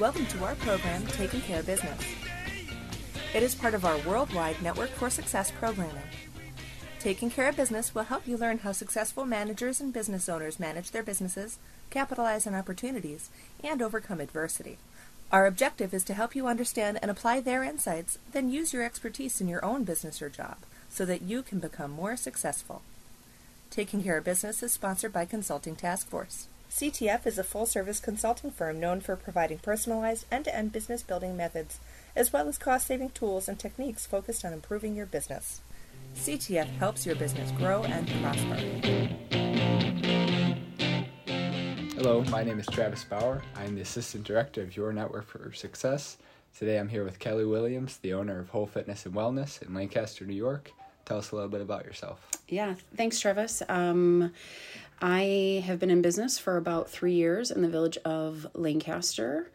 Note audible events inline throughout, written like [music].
Welcome to our program, Taking Care of Business. It is part of our worldwide Network for Success programming. Taking Care of Business will help you learn how successful managers and business owners manage their businesses, capitalize on opportunities, and overcome adversity. Our objective is to help you understand and apply their insights, then use your expertise in your own business or job so that you can become more successful. Taking Care of Business is sponsored by Consulting Task Force. CTF is a full service consulting firm known for providing personalized end to end business building methods, as well as cost saving tools and techniques focused on improving your business. CTF helps your business grow and prosper. Hello, my name is Travis Bauer. I'm the Assistant Director of Your Network for Success. Today I'm here with Kelly Williams, the owner of Whole Fitness and Wellness in Lancaster, New York. Tell us a little bit about yourself. Yeah, thanks, Travis. Um, I have been in business for about three years in the village of Lancaster.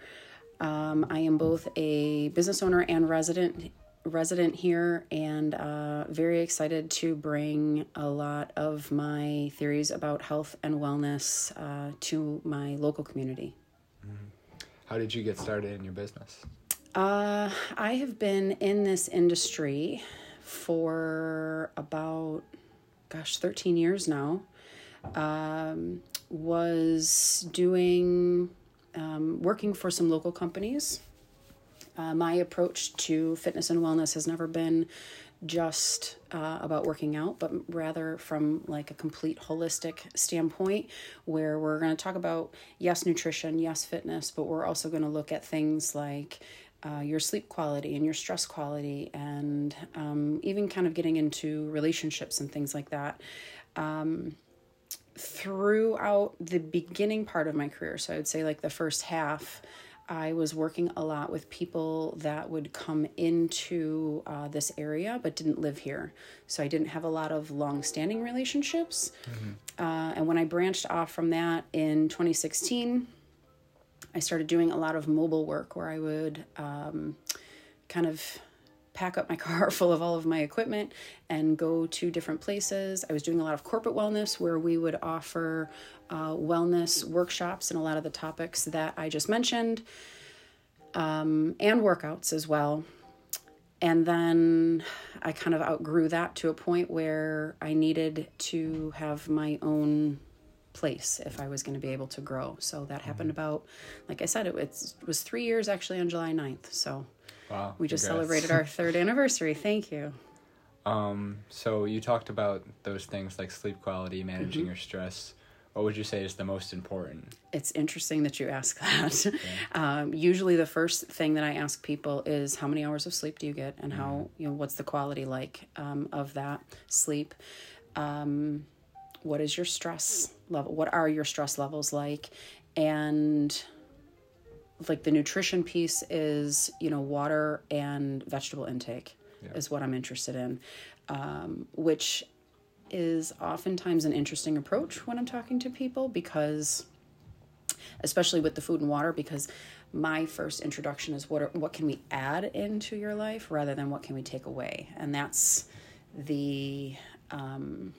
Um, I am both a business owner and resident resident here and uh, very excited to bring a lot of my theories about health and wellness uh, to my local community. How did you get started in your business? Uh, I have been in this industry for about, gosh, 13 years now. Um, was doing, um, working for some local companies uh, my approach to fitness and wellness has never been just uh, about working out, but rather from like a complete holistic standpoint, where we're going to talk about yes, nutrition, yes, fitness, but we're also going to look at things like uh, your sleep quality and your stress quality, and um, even kind of getting into relationships and things like that. Um, throughout the beginning part of my career, so I would say like the first half, I was working a lot with people that would come into uh, this area but didn't live here. So I didn't have a lot of long standing relationships. Mm-hmm. Uh, and when I branched off from that in 2016, I started doing a lot of mobile work where I would um, kind of pack up my [laughs] car full of all of my equipment and go to different places. I was doing a lot of corporate wellness where we would offer uh, wellness workshops and a lot of the topics that I just mentioned, um, and workouts as well. And then I kind of outgrew that to a point where I needed to have my own place if I was going to be able to grow. So that happened mm-hmm. about, like I said, it was, it was three years actually on July 9th. So wow, we just congrats. celebrated our third anniversary. Thank you. Um, so you talked about those things like sleep quality, managing mm-hmm. your stress what would you say is the most important? It's interesting that you ask [laughs] that. Yeah. Um, usually, the first thing that I ask people is how many hours of sleep do you get, and mm-hmm. how you know what's the quality like um, of that sleep. Um, what is your stress level? What are your stress levels like? And like the nutrition piece is you know water and vegetable intake yeah. is what I'm interested in, um, which is oftentimes an interesting approach when I'm talking to people because, especially with the food and water, because my first introduction is what are, what can we add into your life rather than what can we take away, and that's the um,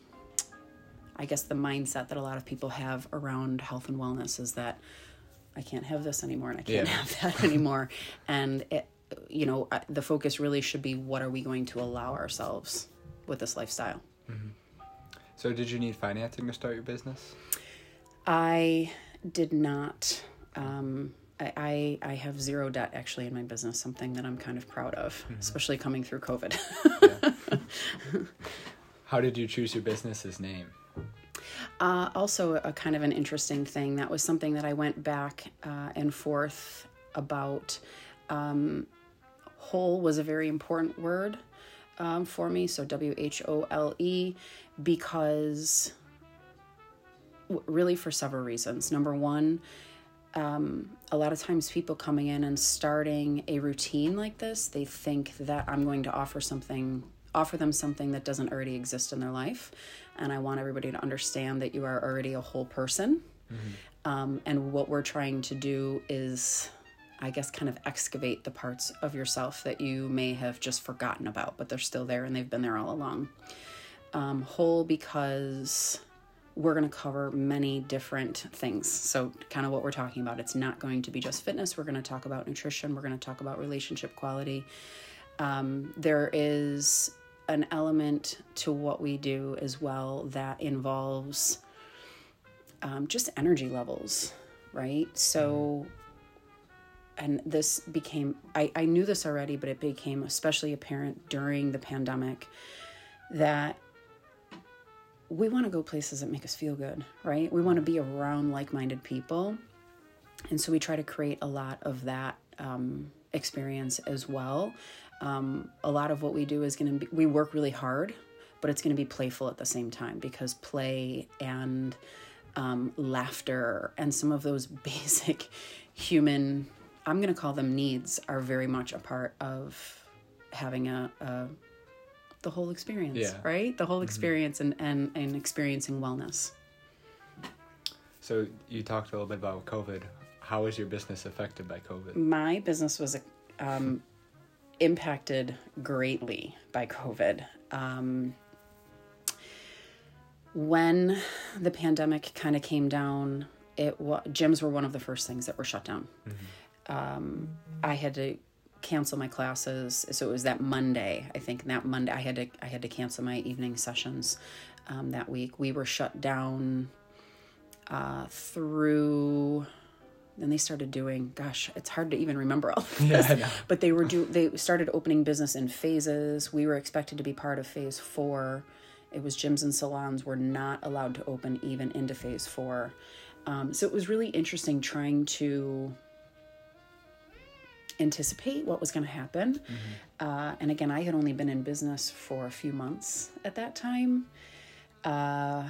I guess the mindset that a lot of people have around health and wellness is that I can't have this anymore and I can't yeah. have that [laughs] anymore, and it, you know the focus really should be what are we going to allow ourselves with this lifestyle. Mm-hmm. So, did you need financing to start your business? I did not. Um, I, I, have zero debt actually in my business, something that I'm kind of proud of, mm-hmm. especially coming through COVID. [laughs] How did you choose your business's name? Uh, also, a kind of an interesting thing. That was something that I went back uh, and forth about. Um, whole was a very important word um, for me, so W H O L E, because really for several reasons. Number one, um, a lot of times people coming in and starting a routine like this, they think that I'm going to offer something, offer them something that doesn't already exist in their life. And I want everybody to understand that you are already a whole person. Mm-hmm. Um, and what we're trying to do is I guess, kind of excavate the parts of yourself that you may have just forgotten about, but they're still there and they've been there all along. Um, whole because we're going to cover many different things. So, kind of what we're talking about. It's not going to be just fitness. We're going to talk about nutrition. We're going to talk about relationship quality. Um, there is an element to what we do as well that involves um, just energy levels, right? So, and this became, I, I knew this already, but it became especially apparent during the pandemic that we want to go places that make us feel good, right? We want to be around like minded people. And so we try to create a lot of that um, experience as well. Um, a lot of what we do is going to be, we work really hard, but it's going to be playful at the same time because play and um, laughter and some of those [laughs] basic human, I'm going to call them needs, are very much a part of having a, a the whole experience, Yeah. right? The whole experience and, and, and experiencing wellness. So you talked a little bit about COVID. How was your business affected by COVID? My business was um, impacted greatly by COVID. Um, when the pandemic kind of came down, it wa- gyms were one of the first things that were shut down. Um, I had to cancel my classes, so it was that Monday. I think that Monday I had to I had to cancel my evening sessions um, that week. We were shut down uh, through. Then they started doing. Gosh, it's hard to even remember all of [laughs] this. Yeah, But they were do. They started opening business in phases. We were expected to be part of phase four. It was gyms and salons were not allowed to open even into phase four. Um, so it was really interesting trying to anticipate what was going to happen. Uh, and again, I had only been in business for a few months at that time. Uh,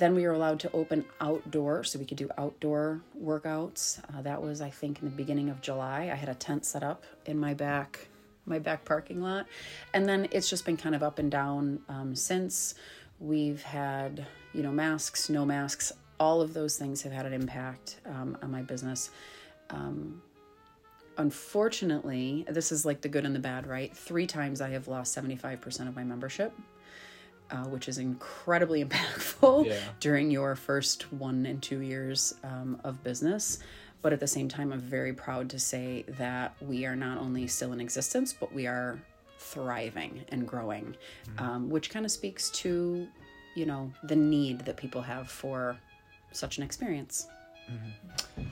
then we were allowed to open outdoor, so we could do outdoor workouts. Uh, that was, I think, in the beginning of July. I had a tent set up in my back, my back parking lot, and then it's just been kind of up and down um, since. We've had, you know, masks, no masks. All of those things have had an impact um, on my business unfortunately, this is like the good and the bad, right? Three times I have lost 75% of my membership, uh, which is incredibly [laughs] impactful Yeah. during your first one and two years um, of business. But at the same time, I'm very proud to say that we are not only still in existence, but we are thriving and growing, um, which kind of speaks to, you know, the need that people have for such an experience.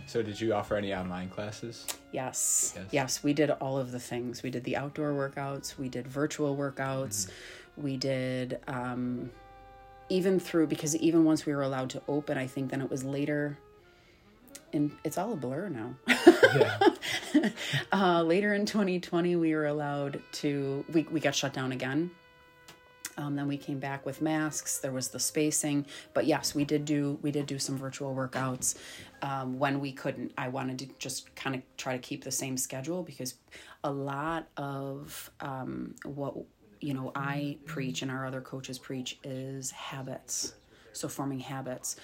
So did you offer any online classes? Yes. Yes. yes. we did all of the things. We did the outdoor workouts, we did virtual workouts, we did um, even through because even once we were allowed to open, I think then it was later. And it's all a blur now. Yeah. [laughs] uh, later in 2020, we were allowed to. We we got shut down again. Um, then we came back with masks. There was the spacing, but yes, we did do we did do some virtual workouts um, when we couldn't. I wanted to just kind of try to keep the same schedule because a lot of um, what you know I preach and our other coaches preach is habits. So forming habits.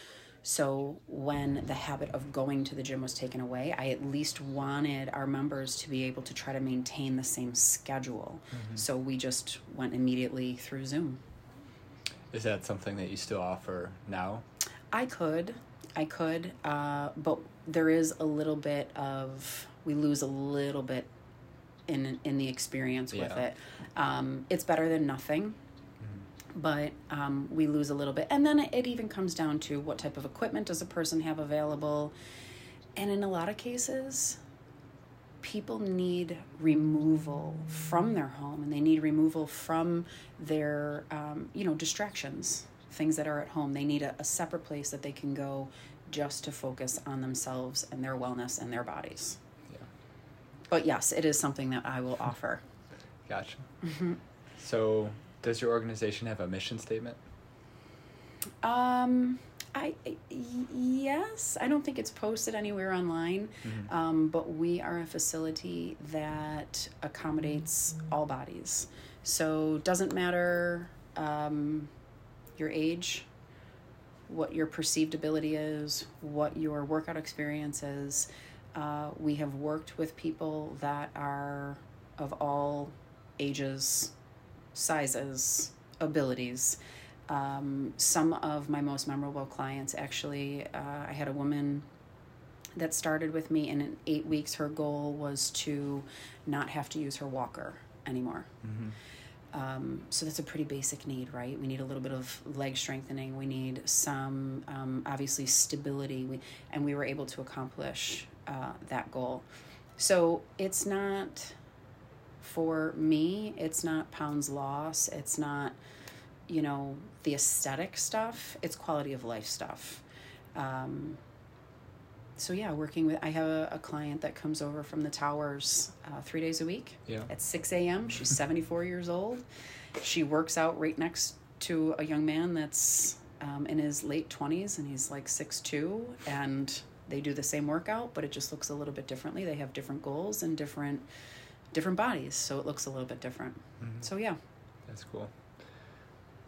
So when the habit of going to the gym was taken away, I at least wanted our members to be able to try to maintain the same schedule. So we just went immediately through Zoom. Is that something that you still offer now? I could, I could, uh, but there is a little bit of we lose a little bit in in the experience with Yeah. it. Um, it's better than nothing, but um, we lose a little bit, and then it even comes down to what type of equipment does a person have available, and in a lot of cases. People need removal from their home, and they need removal from their, um, you know, distractions, things that are at home. They need a, a separate place that they can go just to focus on themselves and their wellness and their bodies. But yes, it is something that I will offer. Gotcha. So does your organization have a mission statement? Um, I yes, I don't think it's posted anywhere online, um, but we are a facility that accommodates all bodies. So doesn't matter um, your age, what your perceived ability is, what your workout experience is. Uh, we have worked with people that are of all ages, sizes, abilities. Um, some of my most memorable clients actually, uh, I had a woman that started with me, and in eight weeks, her goal was to not have to use her walker anymore. Um, so that's a pretty basic need, right? We need a little bit of leg strengthening. We need some, um, obviously, stability. We, and we were able to accomplish uh, that goal. So it's not, for me, it's not pounds loss. It's not, you know, the aesthetic stuff. It's quality of life stuff. Um, so yeah, working with I have a, a client that comes over from the towers uh, three days a week Yeah. at six a.m. She's [laughs] seventy four years old. She works out right next to a young man that's um, in his late twenties, and he's like six two, and they do the same workout, but it just looks a little bit differently. They have different goals and different different bodies, so it looks a little bit different. So yeah, That's cool.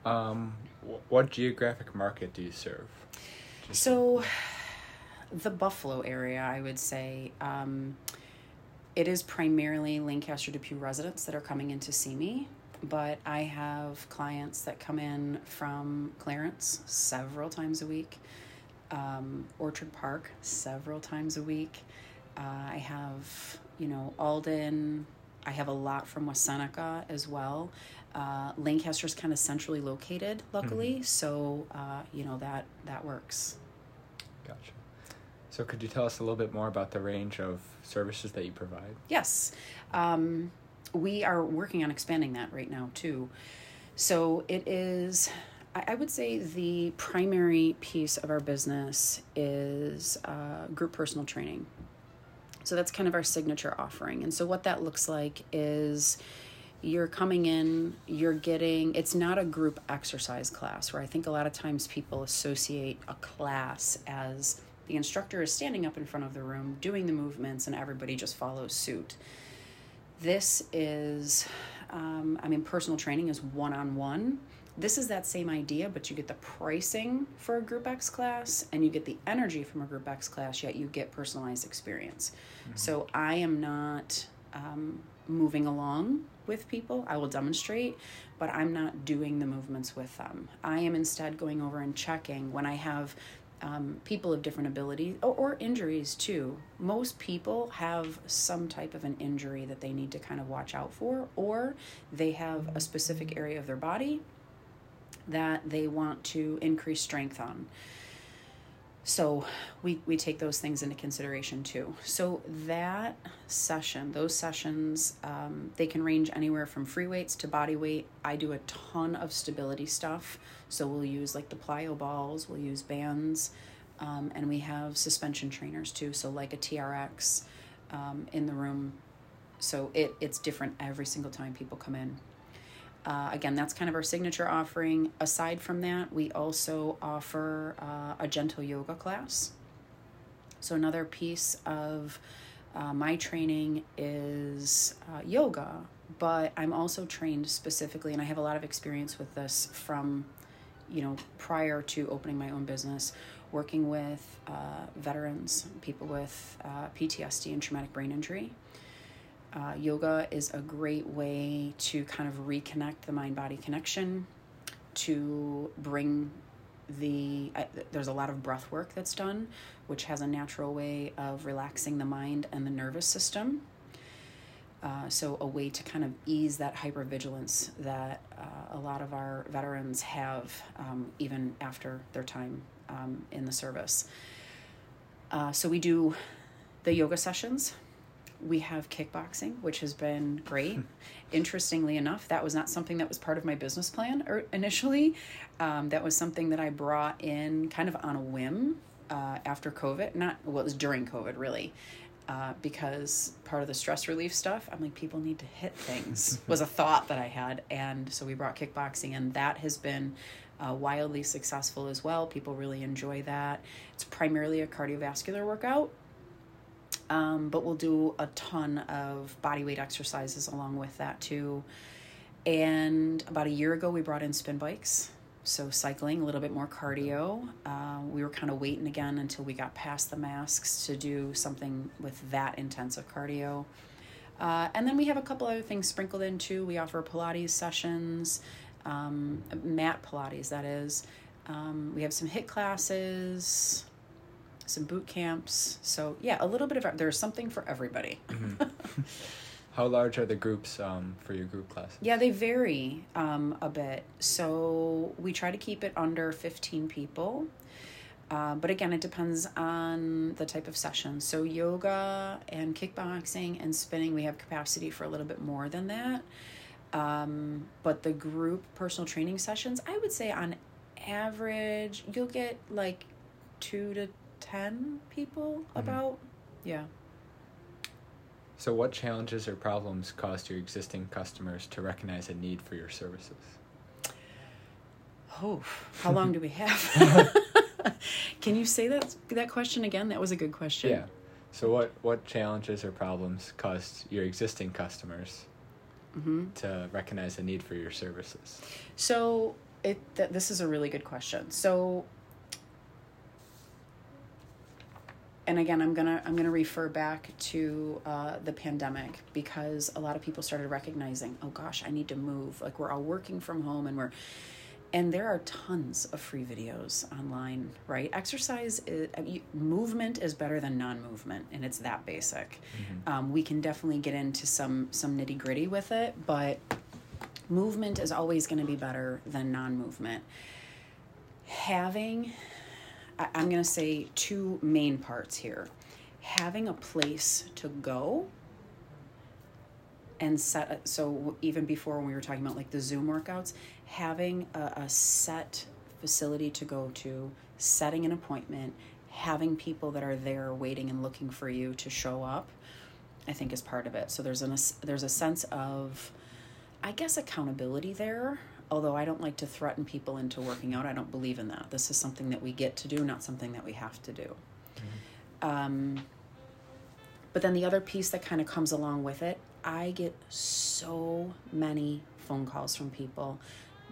Um, wh- what geographic market do you serve? Just- So, [sighs] the Buffalo area, I would say, um, it is primarily Lancaster Depew residents that are coming in to see me, but I have clients that come in from Clarence several times a week, um, Orchard Park several times a week. Uh, I have, you know, Alden. I have a lot from West Seneca as well. Uh, Lancaster's kind of centrally located, luckily, so uh, you know that that works. Gotcha. So could you tell us a little bit more about the range of services that you provide? Yes. Um, we are working on expanding that right now, too. So it is, I would say the primary piece of our business is uh, group personal training. So that's kind of our signature offering. And so what that looks like is you're coming in, you're getting, it's not a group exercise class where I think a lot of times people associate a class as the instructor is standing up in front of the room doing the movements and everybody just follows suit. This is, um, I mean, personal training is one on one. This is that same idea, but you get the pricing for a Group X class and you get the energy from a Group X class, yet you get personalized experience. So I am not um, moving along with people. I will demonstrate, but I'm not doing the movements with them. I am instead going over and checking when I have um, people of different abilities or, or injuries too. Most people have some type of an injury that they need to kind of watch out for, or they have a specific area of their body that they want to increase strength on. So we, we take those things into consideration too. So that session, those sessions, um, they can range anywhere from free weights to body weight. I do a ton of stability stuff. So we'll use like the plyo balls, we'll use bands, um, and we have suspension trainers too. So like a TRX um, in the room. So it, it's different every single time people come in. Uh, again, that's kind of our signature offering. Aside from that, we also offer uh, a gentle yoga class. So, another piece of uh, my training is uh, yoga, but I'm also trained specifically, and I have a lot of experience with this from, you know, prior to opening my own business, working with uh, veterans, people with uh, PTSD and traumatic brain injury. Uh, yoga is a great way to kind of reconnect the mind body connection, to bring the. Uh, there's a lot of breath work that's done, which has a natural way of relaxing the mind and the nervous system. Uh, so, a way to kind of ease that hypervigilance that uh, a lot of our veterans have um, even after their time um, in the service. Uh, so, we do the yoga sessions we have kickboxing, which has been great. Interestingly enough, that was not something that was part of my business plan or initially. Um, that was something that I brought in kind of on a whim uh, after COVID. Not well, it was during COVID, really, uh, because part of the stress relief stuff. I'm like, people need to hit things. [laughs] was a thought that I had, and so we brought kickboxing, and that has been. Uh, wildly successful as well. People really enjoy that. It's primarily a cardiovascular workout, um, but we'll do a ton of body weight exercises along with that too. And about a year ago, we brought in spin bikes. So, cycling, a little bit more cardio. Uh, we were kind of waiting again until we got past the masks to do something with that intensive cardio. Uh, and then we have a couple other things sprinkled in too. We offer Pilates sessions. um, mat Pilates, that is. Um, we have some HIIT classes, some boot camps. So, yeah, a little bit of there's something for everybody. How large are the groups um, for your group classes? Yeah, they vary um, a bit. So we try to keep it under 15 people. Uh, but again, it depends on the type of session. So, yoga and kickboxing and spinning, we have capacity for a little bit more than that. Um, but the group personal training sessions, I would say on average, you'll get like two to 10 people mm-hmm. about. Yeah. So, what challenges or problems caused your existing customers to recognize a need for your services? Oh, how long do we have? [laughs] [laughs] Can you say that that question again? That was a good question. Yeah. So, what what challenges or problems caused your existing customers mm-hmm. to recognize a need for your services? So, it th- this is a really good question. So, and again i'm gonna i'm gonna refer back to uh, the pandemic because a lot of people started recognizing oh gosh i need to move. Like we're all working from home and we're and there are tons of free videos online right? Exercise is, movement is better than non-movement and it's that basic. Mm-hmm. um, we can definitely get into some some nitty-gritty with it but movement is always going to be better than non-movement. Having I'm going to say two main parts here. Having a place to go and set so even before when we were talking about like the zoom workouts having a, a set facility to go to setting an appointment having people that are there waiting and looking for you to show up i think is part of it. So there's an there's a sense of i guess accountability there although I don't like to threaten people into working out, I don't believe in that. This is something that we get to do, not something that we have to do. Mm-hmm. Um, but then the other piece that kind of comes along with it, I get so many phone calls from people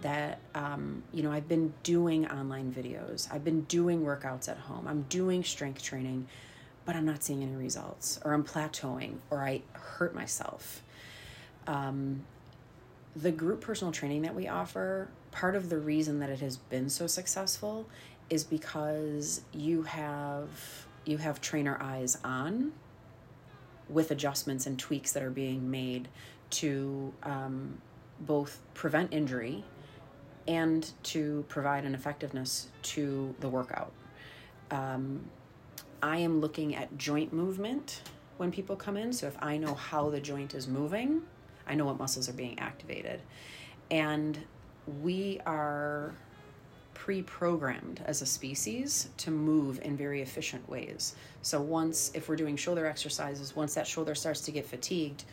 that um, you know i've been doing online videos i've been doing workouts at home i'm doing strength training but i'm not seeing any results or i'm plateauing or i hurt myself um, the group personal training that we offer, part of the reason that it has been so successful is because you have you have trainer eyes on with adjustments and tweaks that are being made to um, both prevent injury and to provide an effectiveness to the workout. Um, I am looking at joint movement when people come in. So if I know how the joint is moving, I know what muscles are being activated. And we are pre programmed as a species to move in very efficient ways. So, once, if we're doing shoulder exercises, once that shoulder starts to get fatigued,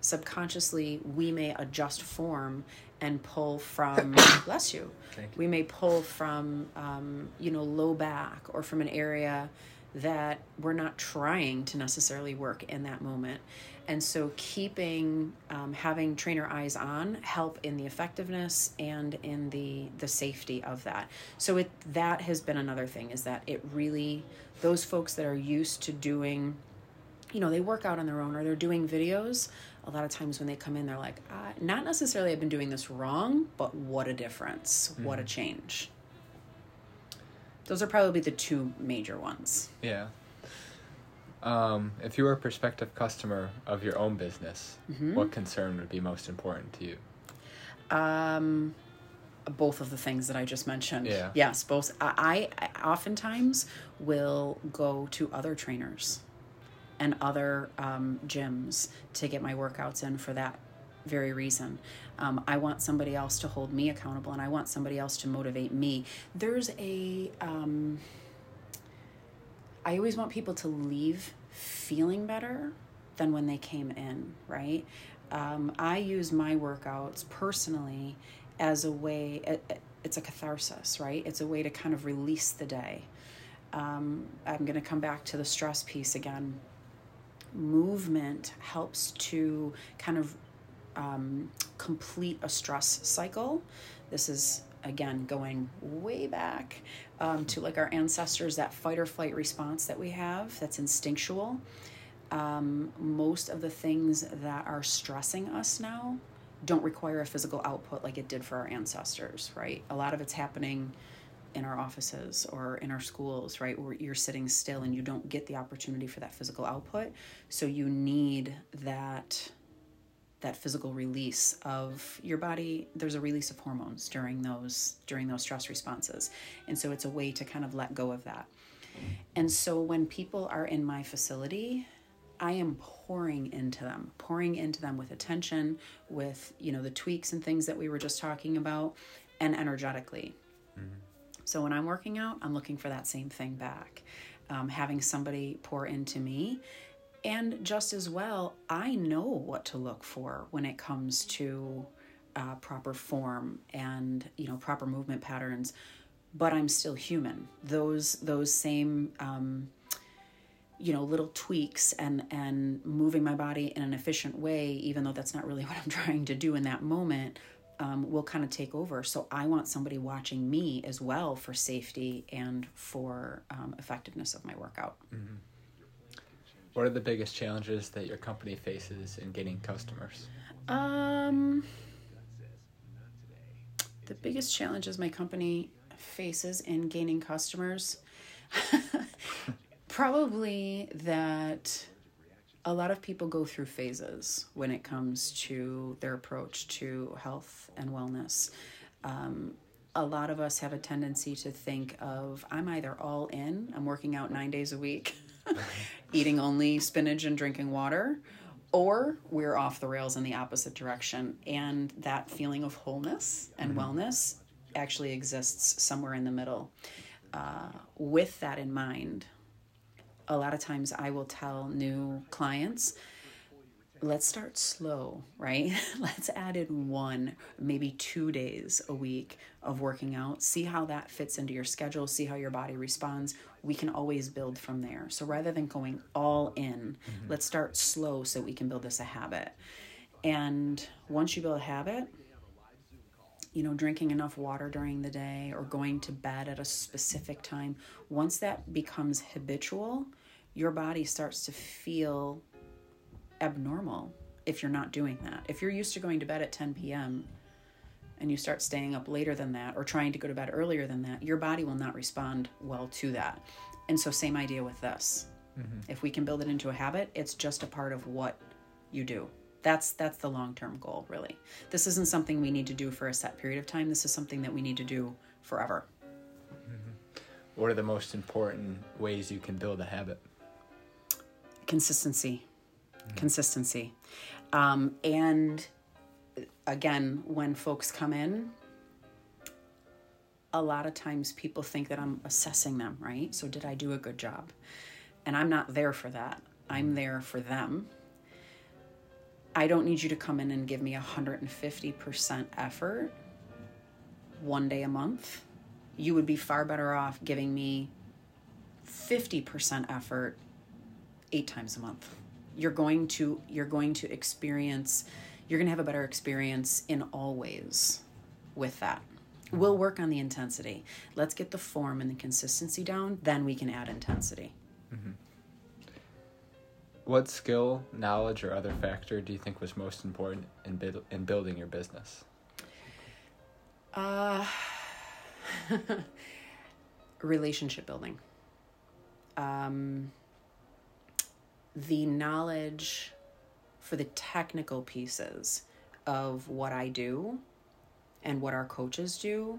subconsciously we may adjust form and pull from [coughs] bless you. you. we may pull from um, you know low back or from an area that we're not trying to necessarily work in that moment and so keeping um, having trainer eyes on help in the effectiveness and in the the safety of that so it that has been another thing is that it really those folks that are used to doing you know they work out on their own or they're doing videos a lot of times when they come in they're like uh, not necessarily i've been doing this wrong but what a difference mm-hmm. what a mm-hmm. change those are probably the two major ones yeah um, if you were a prospective customer of your own business, mm-hmm. what concern would be most important to you? Um, both of the things that I just mentioned. Yeah. Yes, both. I, I oftentimes will go to other trainers and other um, gyms to get my workouts in for that very reason. Um, I want somebody else to hold me accountable and I want somebody else to motivate me. There's a. Um, I always want people to leave feeling better than when they came in, right? Um, I use my workouts personally as a way, it, it's a catharsis, right? It's a way to kind of release the day. Um, I'm going to come back to the stress piece again. Movement helps to kind of um, complete a stress cycle. This is again going way back um, to like our ancestors that fight or flight response that we have that's instinctual um, most of the things that are stressing us now don't require a physical output like it did for our ancestors, right? A lot of it's happening in our offices or in our schools, right? Where you're sitting still and you don't get the opportunity for that physical output. So you need that that physical release of your body there's a release of hormones during those during those stress responses and so it's a way to kind of let go of that and so when people are in my facility I am pouring into them, pouring into them with attention, with, you know, the tweaks and things that we were just talking about, and energetically. Mm-hmm. So when I'm working out, I'm looking for that same thing back. Um, having somebody pour into me. And just as well, I know what to look for when it comes to uh, proper form and you know proper movement patterns. But I'm still human. Those those same um, you know little tweaks and and moving my body in an efficient way even though that's not really [laughs] what i'm trying to do in that moment um, will kind of take over so i want somebody watching me as well for safety and for um, effectiveness of my workout mm-hmm. What are the biggest challenges that your company faces in getting customers um the biggest challenges my company faces in gaining customers [laughs] Probably that a lot of people go through phases when it comes to their approach to health and wellness. Um, a lot of us have a tendency to think of I'm either all in, I'm working out nine days a week, [laughs] [laughs] eating only spinach and drinking water, or we're off the rails in the opposite direction. And that feeling of wholeness and mm-hmm. wellness actually exists somewhere in the middle. Uh, with that in mind, a lot of times I will tell new clients, let's start slow, right? [laughs] let's add in one, maybe two days a week of working out. See how that fits into your schedule, see how your body responds. We can always build from there. So rather than going all in, mm-hmm. let's start slow so we can build this a habit. And once you build a habit, you know, drinking enough water during the day or going to bed at a specific time, once that becomes habitual, your body starts to feel abnormal if you're not doing that. If you're used to going to bed at 10 p.m. and you start staying up later than that or trying to go to bed earlier than that, your body will not respond well to that. And so, same idea with this. Mm-hmm. If we can build it into a habit, it's just a part of what you do. That's that's the long-term goal, really. This isn't something we need to do for a set period of time. This is something that we need to do forever. Mm-hmm. What are the most important ways you can build a habit? consistency. Consistency. Um, and again when folks come in a lot of times people think that i'm assessing them right? So did i do a good job? And i'm not there for that. I'm mm-hmm. there for them. I don't need you to come in and give me 150% effort one day a month. You would be far better off giving me 50% effort eight times a month you're going to you're going to experience you're going to have a better experience in all ways with that. We'll work on the intensity. Let's get the form and the consistency down then we can add intensity. Mm-hmm. what skill knowledge or other factor do you think was most important in, bid- in building your business? Uh [laughs] relationship building. Um the knowledge for the technical pieces of what I do and what our coaches do.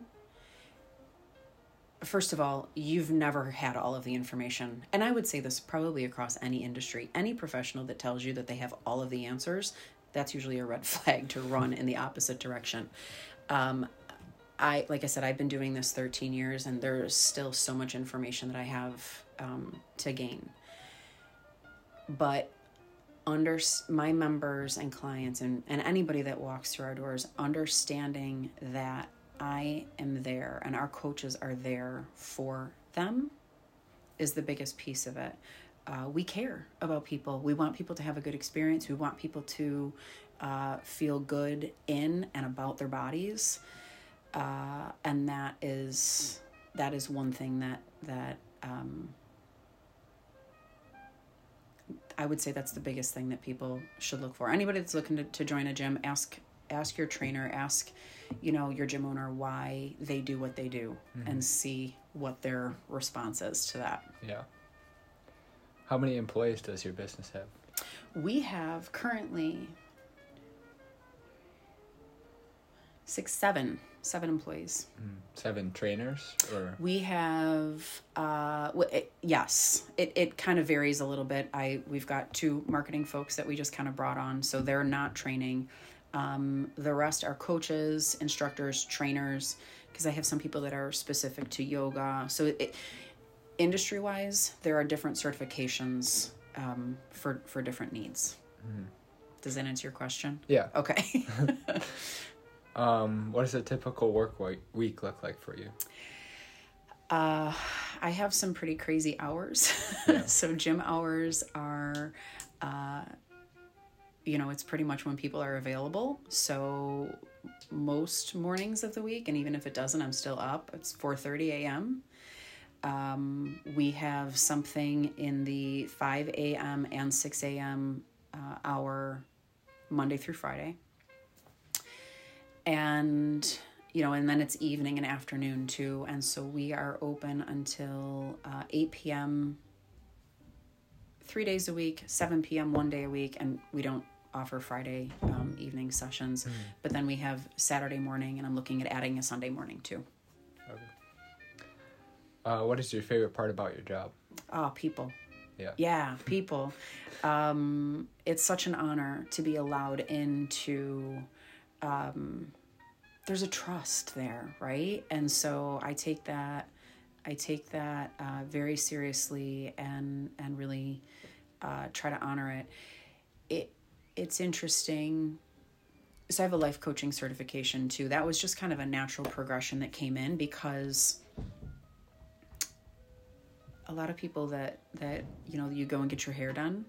First of all, you've never had all of the information. And I would say this probably across any industry. Any professional that tells you that they have all of the answers, that's usually a red [laughs] flag to run in the opposite direction. Um, I, like I said, I've been doing this 13 years and there's still so much information that I have um, to gain but under my members and clients and, and anybody that walks through our doors understanding that i am there and our coaches are there for them is the biggest piece of it. Uh, we care about people. We want people to have a good experience. We want people to uh, feel good in and about their bodies. Uh, and that is that is one thing that that um, I would say that's the biggest thing that people should look for. Anybody that's looking to, to join a gym, ask ask your trainer ask you know your gym owner why they do what they do mm-hmm. and see what their response is to that Yeah. How many employees does your business have? we have currently six seven seven employees Seven trainers or We have, uh, it, yes, it, it kind of varies a little bit. I we've got two marketing folks that we just kind of brought on, so they're not training. Um, the rest are coaches, instructors, trainers, because I have some people that are specific to yoga. So it, industry wise, there are different certifications um, for for different needs. Does that answer your question? yeah. Okay. [laughs] [laughs] Um, what does a typical work week look like for you? Uh, I have some pretty crazy hours. [laughs] so gym hours are, uh, you know, it's pretty much when people are available. So most mornings of the week, and even if it doesn't, I'm still up. It's four thirty a.m. Um, we have something in the five a.m. and six a.m. Uh, hour, Monday through Friday and you know and then it's evening and afternoon too. And so we are open until uh, 8 p.m three days a week 7 p.m one day a week. And we don't offer friday um, evening sessions. But then we have saturday morning and i'm looking at adding a sunday morning too. Uh, what is your favorite part about your job? oh people. Yeah. yeah people. Um it's such an honor to be allowed into um there's a trust there right? And so i take that i take that uh, very seriously and and really uh, try to honor it. It it's interesting. So i have a life coaching certification too. That was just kind of a natural progression that came in because a lot of people that that you know you go and get your hair done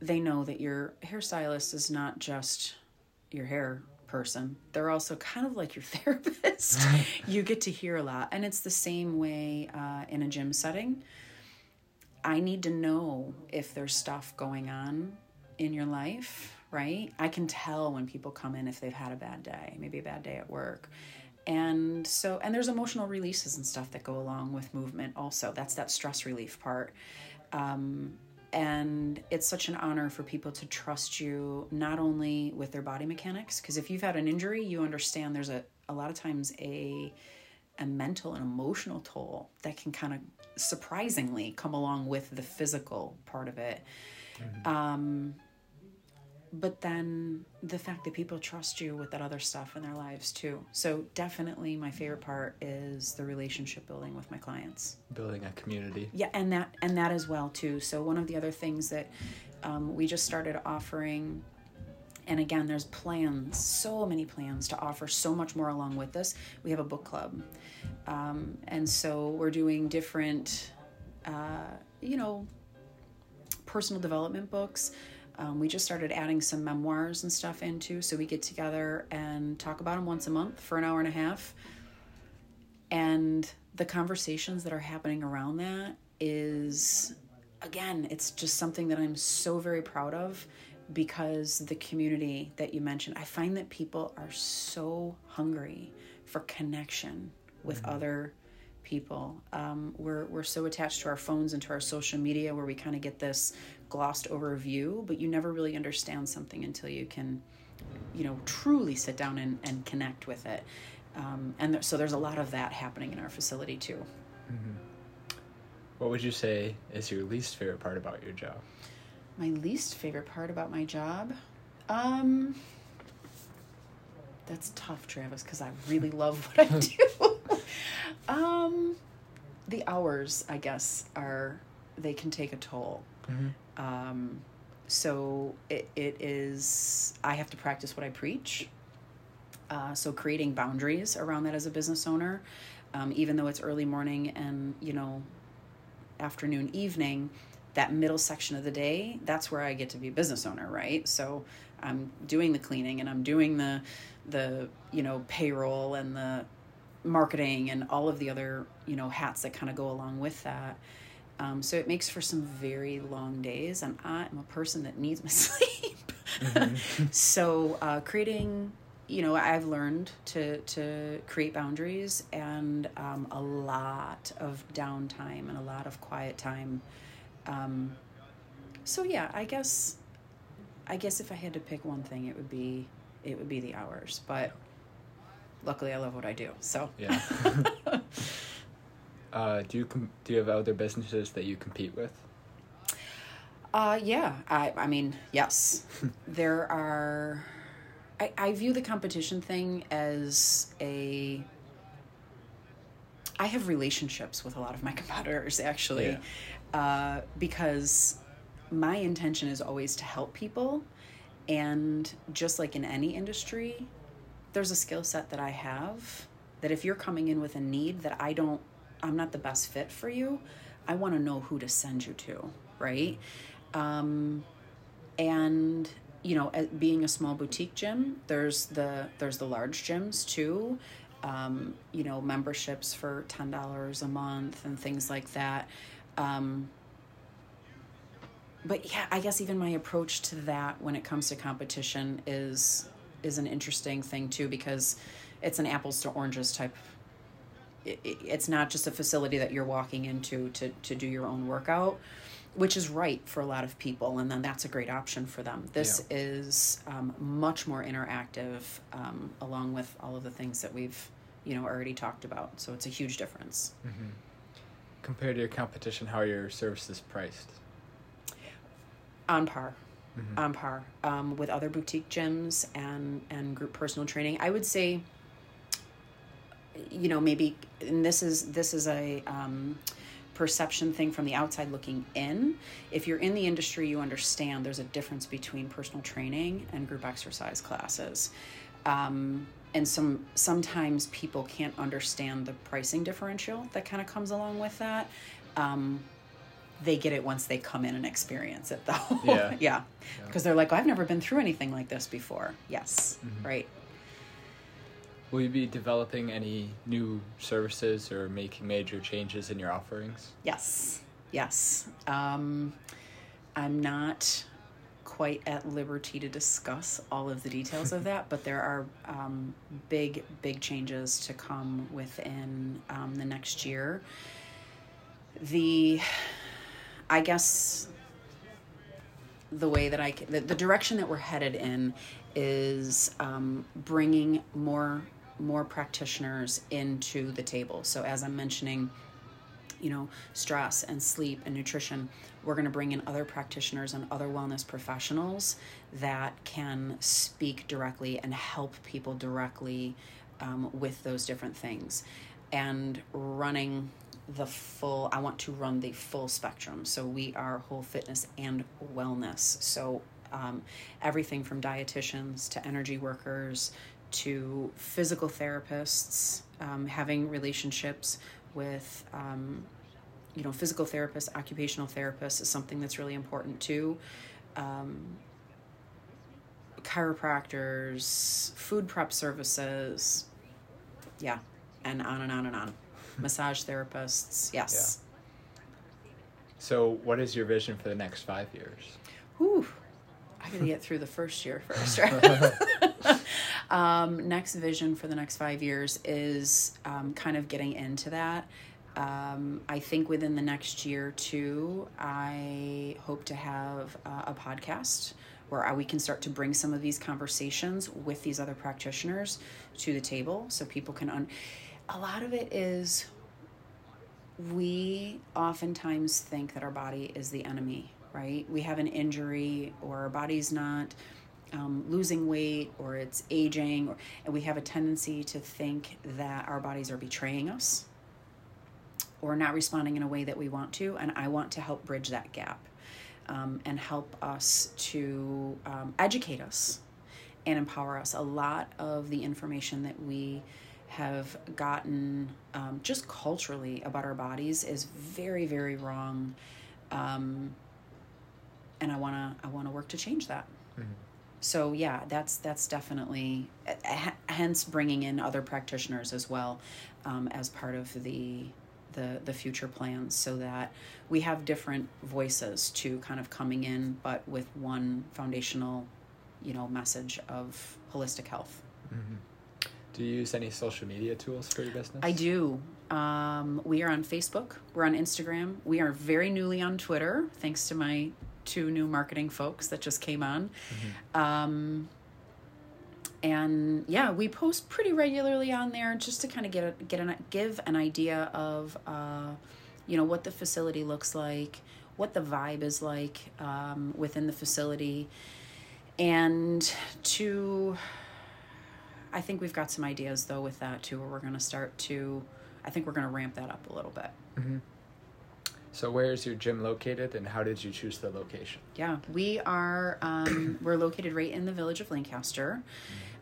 they know that your hairstylist is not just your hair person. They're also kind of like your [laughs] therapist. You get to hear a lot. And it's the same way uh, in a gym setting. I need to know if there's stuff going on in your life right? I can tell when people come in if they've had a bad day maybe a bad day at work. And so and there's emotional releases and stuff that go along with movement also. That's that stress relief part. Um, and it's such an honor for people to trust you not only with their body mechanics because if you've had an injury you understand there's a, a lot of times a a mental and emotional toll that can kind of surprisingly come along with the physical part of it. Um, but then the fact that people trust you with that other stuff in their lives too. So definitely my favorite part is the relationship building with my clients. Building a community. Yeah, and that and that as well too. So one of the other things that um, we just started offering, and again, there's plans, so many plans to offer so much more along with this. We have a book club, um, and so we're doing different, uh, you know, personal development books. Um, we just started adding some memoirs and stuff into, so we get together and talk about them once a month for an hour and a half. And the conversations that are happening around that is, again, it's just something that I'm so very proud of because the community that you mentioned, I find that people are so hungry for connection with other people. Um, we're we're so attached to our phones and to our social media where we kind of get this glossed over view, but you never really understand something until you can, you know, truly sit down and, and connect with it. Um, and there, so there's a lot of that happening in our facility too. What would you say is your least favorite part about your job? My least favorite part about my job, um, that's tough, Travis, because I really [laughs] love what I do. [laughs] um, the hours, I guess, are they can take a toll. Um, so it, it is. I have to practice what I preach. Uh, so creating boundaries around that as a business owner, um, even though it's early morning and you know afternoon, evening, that middle section of the day, that's where I get to be a business owner, right? So I'm doing the cleaning and I'm doing the the you know payroll and the marketing and all of the other you know hats that kind of go along with that. Um, so it makes for some very long days, and I am a person that needs my [laughs] sleep. [laughs] so uh, creating you know, I've learned to to create boundaries and um, a lot of downtime and a lot of quiet time. Um, so yeah, I guess, I guess if I had to pick one thing, it would be it would be the hours. But luckily, I love what I do. So Yeah. [laughs] uh, do you com- do you have other businesses that you compete with? Uh, yeah, I, I mean, yes. [laughs] there are, I, I view the competition thing as a, I have relationships with a lot of my [laughs] competitors actually, uh, because my intention is always to help people. And just like in any industry, there's a skill set that I have that if you're coming in with a need that I don't, I'm not the best fit for you, I want to know who to send you to, right? Um, and you know, being a small boutique gym, there's the there's the large gyms too. Um, you know, memberships for ten dollars a month and things like that. Um, but yeah, I guess even my approach to that when it comes to competition is is an interesting thing too because it's an apples to oranges type. It, it, it's not just a facility that you're walking into to to do your own workout, which is right for a lot of people, and then that's a great option for them. This Yeah. is um, much more interactive, um, along with all of the things that we've you know already talked about. So it's a huge difference. Compared to your competition, how are your services priced? on par on par um, with other boutique gyms and and group personal training i would say you know maybe and this is this is a um, perception thing from the outside looking in. If you're in the industry you understand there's a difference between personal training and group exercise classes. Um, and some sometimes people can't understand the pricing differential that kind of comes along with that. Um, they get it once they come in and experience it though. Yeah. [laughs] yeah. Because they're like i've never been through anything like this before. Yes. Right Will you be developing any new services or making major changes in your offerings? yes. Yes. Um, i'm not quite at liberty to discuss all of the details of [laughs] that but there are um, big big changes to come within um, the next year. The i guess the way that I the, the direction that we're headed in is um, bringing more more practitioners into the table. So as I'm mentioning, you know, stress and sleep and nutrition, we're going to bring in other practitioners and other wellness professionals that can speak directly and help people directly um, with those different things. And running the full, I want to run the full spectrum. So we are whole fitness and wellness. So um, everything from dietitians to energy workers to physical therapists, um, having relationships with um, you know physical therapists occupational therapists is something that's really important too um, chiropractors food prep services yeah and on and on and on massage therapists yes So, what is your vision for the next five years? Whew. I gotta get through the first year first, [laughs] right? [laughs] um, next vision for the next five years is um, kind of getting into that. Um, I think within the next year or two, I hope to have uh, a podcast where we can start to bring some of these conversations with these other practitioners to the table so people can. Un- a lot of it is we oftentimes think that our body is the enemy, right? We have an injury or our body's not um, losing weight or it's aging, or, and we have a tendency to think that our bodies are betraying us or not responding in a way that we want to. And I want to help bridge that gap um, and help us to um, educate us and empower us. A lot of the information that we have gotten um, just culturally about our bodies is very, very wrong. Um, and I want to I want to work to change that. So yeah, that's that's definitely hence bringing in other practitioners as well um, as part of the the the future plans, so that we have different voices to kind of coming in, but with one foundational, you know, message of holistic health. Do you use any social media tools for your business? I do. Um, we are on Facebook. We're on Instagram. We are very newly on Twitter, thanks to my two new marketing folks that just came on. Um, and yeah, we post pretty regularly on there just to kind of get a, get an give an idea of uh, you know what the facility looks like, what the vibe is like um, within the facility, and to I think we've got some ideas though with that too, where we're going to start to. I think we're going to ramp that up a little bit. So where is your gym located, and how did you choose the location? Yeah, we are. Um, [coughs] we're located right in the village of Lancaster,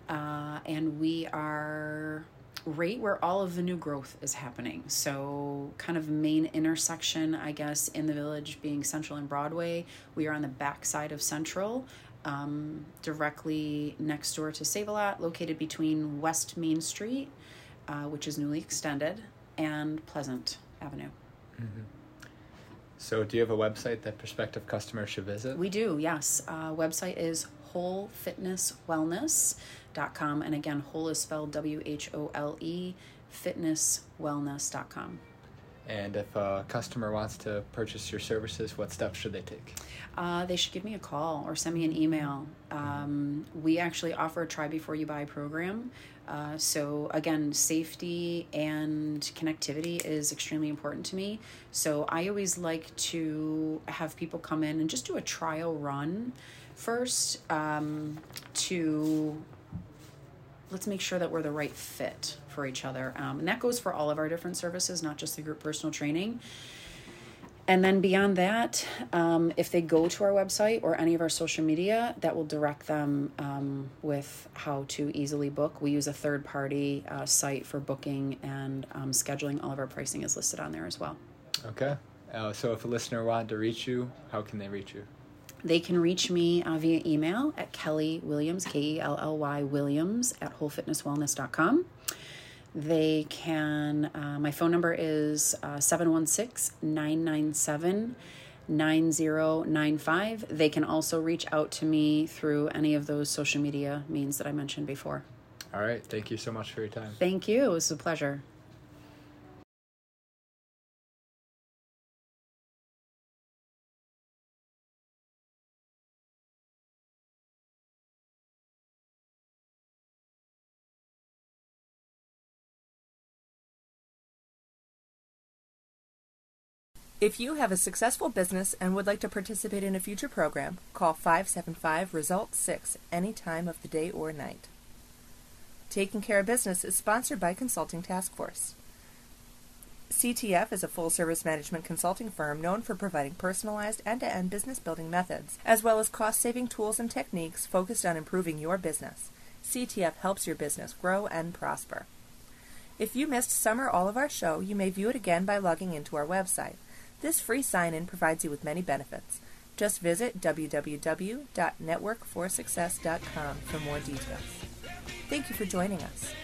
uh, and we are right where all of the new growth is happening. So, kind of main intersection, I guess, in the village being Central and Broadway. We are on the back side of Central, um, directly next door to Save a Lot, located between West Main Street, uh, which is newly extended, and Pleasant Avenue. So do you have a website that prospective customers should visit? We do, yes. Uh, website is wholefitnesswellness.com. And again, whole is spelled W H O L E, fitnesswellness.com. And if a customer wants to purchase your services, what steps should they take? Uh, they should give me a call or send me an email. Um, we actually offer a try before you buy program. Uh, so, again, safety and connectivity is extremely important to me. So, I always like to have people come in and just do a trial run first um, to let's make sure that we're the right fit for each other. Um, and that goes for all of our different services, not just the group personal training. And then beyond that, um, if they go to our website or any of our social media, that will direct them um, with how to easily book. We use a third party uh, site for booking and um, scheduling. All of our pricing is listed on there as well. Okay. Uh, so if a listener wanted to reach you, how can they reach you? They can reach me uh, via email at Kelly Williams, K E L L Y Williams, at wholefitnesswellness.com. They can, uh, my phone number is 716 997 9095. They can also reach out to me through any of those social media means that I mentioned before. All right. Thank you so much for your time. Thank you. It was a pleasure. If you have a successful business and would like to participate in a future program, call 575 Result 6 any time of the day or night. Taking Care of Business is sponsored by Consulting Task Force. CTF is a full service management consulting firm known for providing personalized end to end business building methods, as well as cost saving tools and techniques focused on improving your business. CTF helps your business grow and prosper. If you missed some or all of our show, you may view it again by logging into our website. This free sign in provides you with many benefits. Just visit www.networkforsuccess.com for more details. Thank you for joining us.